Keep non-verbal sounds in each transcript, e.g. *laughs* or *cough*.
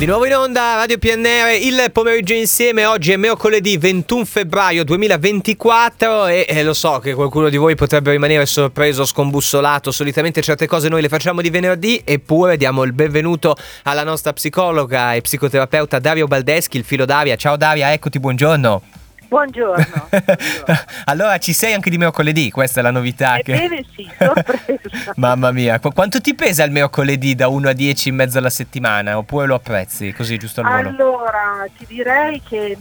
Di nuovo in onda Radio PNR, il pomeriggio insieme, oggi è mercoledì 21 febbraio 2024 e eh, lo so che qualcuno di voi potrebbe rimanere sorpreso, scombussolato, solitamente certe cose noi le facciamo di venerdì eppure diamo il benvenuto alla nostra psicologa e psicoterapeuta Dario Baldeschi, il filo Daria. Ciao Daria, eccoti, buongiorno. Buongiorno. *laughs* buongiorno. allora ci sei anche di mercoledì, questa è la novità. Ebbene che... sì, sorpresa. *laughs* Mamma mia, Qu- quanto ti pesa il mercoledì da 1 a 10 in mezzo alla settimana? Oppure lo apprezzi così giusto al volo? Allora, ti direi che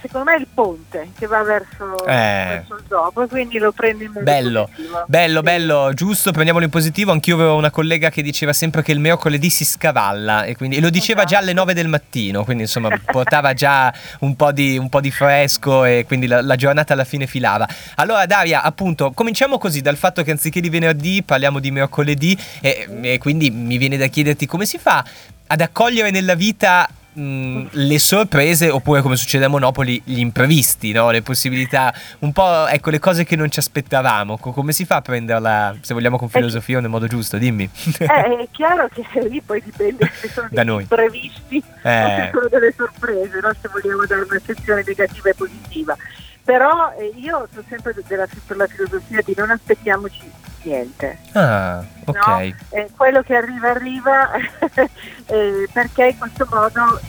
secondo me è il ponte che va verso, eh. verso il dopo, quindi lo prendo in modo bello, positivo. Bello, sì. bello, giusto, prendiamolo in positivo. Anch'io avevo una collega che diceva sempre che il mercoledì si scavalla e, quindi, e lo diceva esatto. già alle 9 del mattino, quindi insomma portava già un po' di, un po di fresco e quindi la, la, giornata alla fine filava. Allora Daria, appunto, cominciamo così dal fatto che anziché di venerdì parliamo di mercoledì e, e quindi mi viene da chiederti come si fa ad accogliere nella vita mh, mm, le sorprese oppure come succede a Monopoli gli imprevisti, no? le possibilità, un po' ecco le cose che non ci aspettavamo, come si fa a prenderla se vogliamo con filosofia nel modo giusto, dimmi. Eh, è chiaro che lì poi dipende se sono da noi. imprevisti eh. o se sono delle sorprese, no? se vogliamo dare una sezione negativa e positiva. Però eh, io sono sempre della, per la filosofia di non aspettiamoci niente. Ah, ok. No? Eh, quello che arriva arriva *laughs* eh, perché in questo modo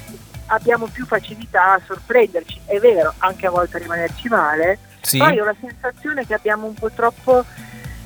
abbiamo più facilità a sorprenderci. È vero, anche a volte a rimanerci male. Sì. Poi ho la sensazione che abbiamo un po' troppo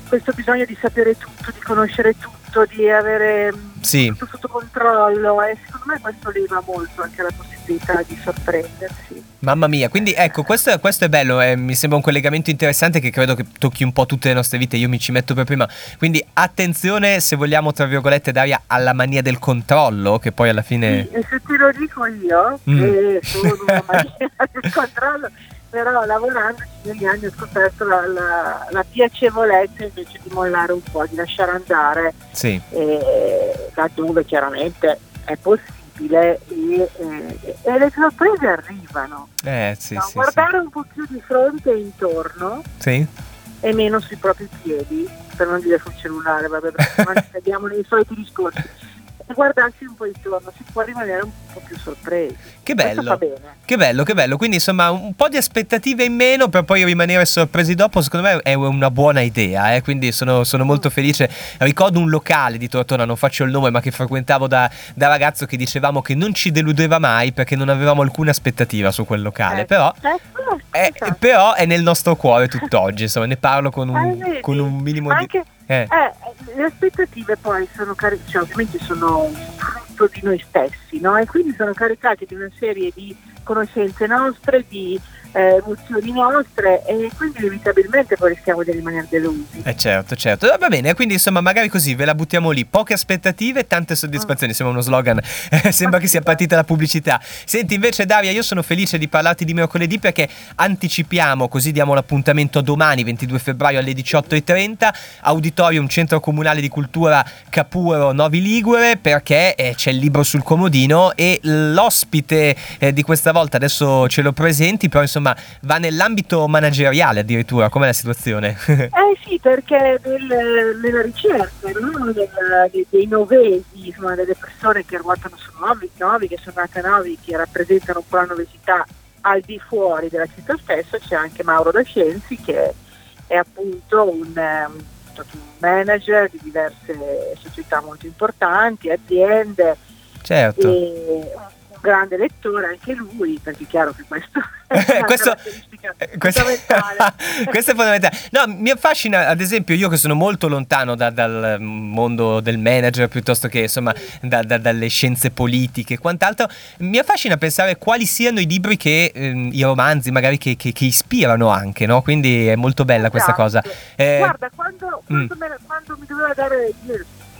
questo bisogno di sapere tutto, di conoscere tutto, di avere sì. tutto sotto controllo e secondo me questo leva molto anche la possibilità di sorprendersi. Mamma mia, quindi ecco, questo, questo è bello, eh, mi sembra un collegamento interessante che credo che tocchi un po' tutte le nostre vite, io mi ci metto per prima. Quindi attenzione, se vogliamo, tra virgolette, Daria, alla mania del controllo, che poi alla fine... Sì, e se te lo dico io, mm. che sono una mania *laughs* del controllo, però lavorando negli anni ho scoperto la, la, la, piacevolezza invece di mollare un po', di lasciare andare sì. eh, laddove chiaramente è possibile e, eh, e le sorprese arrivano. Eh, sì, no, sì, guardare un po' più di fronte e intorno e meno sui propri piedi, per non dire sul cellulare, vabbè, perché *laughs* andiamo nei soliti discorsi guardarsi un po' intorno, si può rimanere un po' più sorpresi. Che bello, che bello, che bello. Quindi insomma un po' di aspettative in meno per poi rimanere sorpresi dopo, secondo me è una buona idea. Eh? Quindi sono, sono, molto felice. Ricordo un locale di Tortona, non faccio il nome, ma che frequentavo da, da, ragazzo che dicevamo che non ci deludeva mai perché non avevamo alcuna aspettativa su quel locale. Eh, però, eh, è, esatto. però, è, nel nostro cuore tutt'oggi, insomma ne parlo con un, eh, con un minimo Anche... di... Eh. Eh, le aspettative poi sono caricate, cioè, ovviamente sono frutto di noi stessi, no? E quindi sono caricate di una serie di conoscenze nostre, di eh, emozioni nostre e quindi inevitabilmente poi rischiamo di rimanere delusi. Eh certo, certo. Va bene, quindi insomma magari così ve la buttiamo lì. Poche aspettative, tante soddisfazioni. Mm. Sembra uno slogan, *laughs* sembra che sia partita la pubblicità. Senti invece Daria, io sono felice di parlarti di mercoledì perché anticipiamo, così diamo l'appuntamento domani 22 febbraio alle 18.30, Auditorium Centro Comunale di Cultura Capuro Novi Ligure perché eh, c'è il libro sul comodino e l'ospite eh, di questa volta adesso ce lo presenti, però insomma va nell'ambito manageriale addirittura, com'è la situazione? *laughs* eh sì, perché nel, nella ricerca no? Del, dei, dei novesi, insomma, delle persone che ruotano su novi, novi, che sono nate novi, che rappresentano un po' la novità al di fuori della città stessa, c'è anche Mauro Da Scienzi che è appunto un, un manager di diverse società molto importanti, aziende. Certo. E grande lettore anche lui, perché è chiaro che questo *laughs* è questo, eh, questo, fondamentale. *laughs* questo è fondamentale. No, mi affascina, ad esempio, io che sono molto lontano da, dal mondo del manager piuttosto che insomma da, da, dalle scienze politiche e quant'altro, mi affascina pensare quali siano i libri che, ehm, i romanzi magari che, che, che, ispirano anche, no? Quindi è molto bella questa esatto. cosa. Eh, Guarda, quando, quando, mm. me, quando mi doveva dare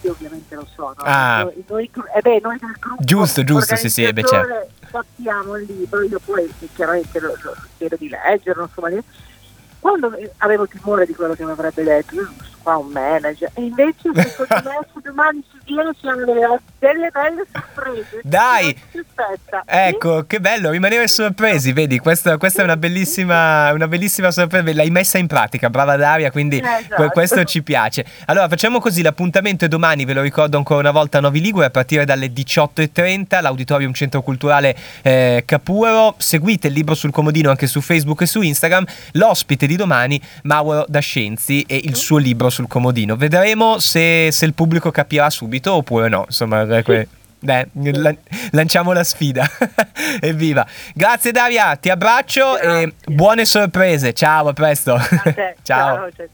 io ovviamente lo so, no? Ah. Noi, noi, eh beh, noi del gruppo giusto, giusto, sì, sì, beh, certo. sappiamo il libro, io poi chiaramente lo, lo chiedo di leggerlo, insomma, quando avevo timore di quello che mi avrebbe detto, io qua un manager, e invece secondo me se *laughs* domani si viene ci hanno delle, delle belle sorprese. Dai! Ecco, sì? che bello, rimanere sorpresi, vedi, questa, questa è una bellissima, una bellissima sorpresa, l'hai messa in pratica, brava Daria, quindi eh, esatto. questo ci piace. Allora facciamo così, l'appuntamento è domani, ve lo ricordo ancora una volta a Novi Ligure a partire dalle 18.30, l'Auditorium Centro Culturale eh, Capuro, seguite il libro sul comodino anche su Facebook e su Instagram, l'ospite di domani Mauro Dascenzi e il suo libro sul comodino. Vedremo se, se il pubblico capirà subito oppure no. Insomma, que- Beh, lanciamo la sfida. *laughs* Evviva. Grazie Daria, ti abbraccio ciao. e buone sorprese. Ciao, a presto. *laughs* ciao. ciao.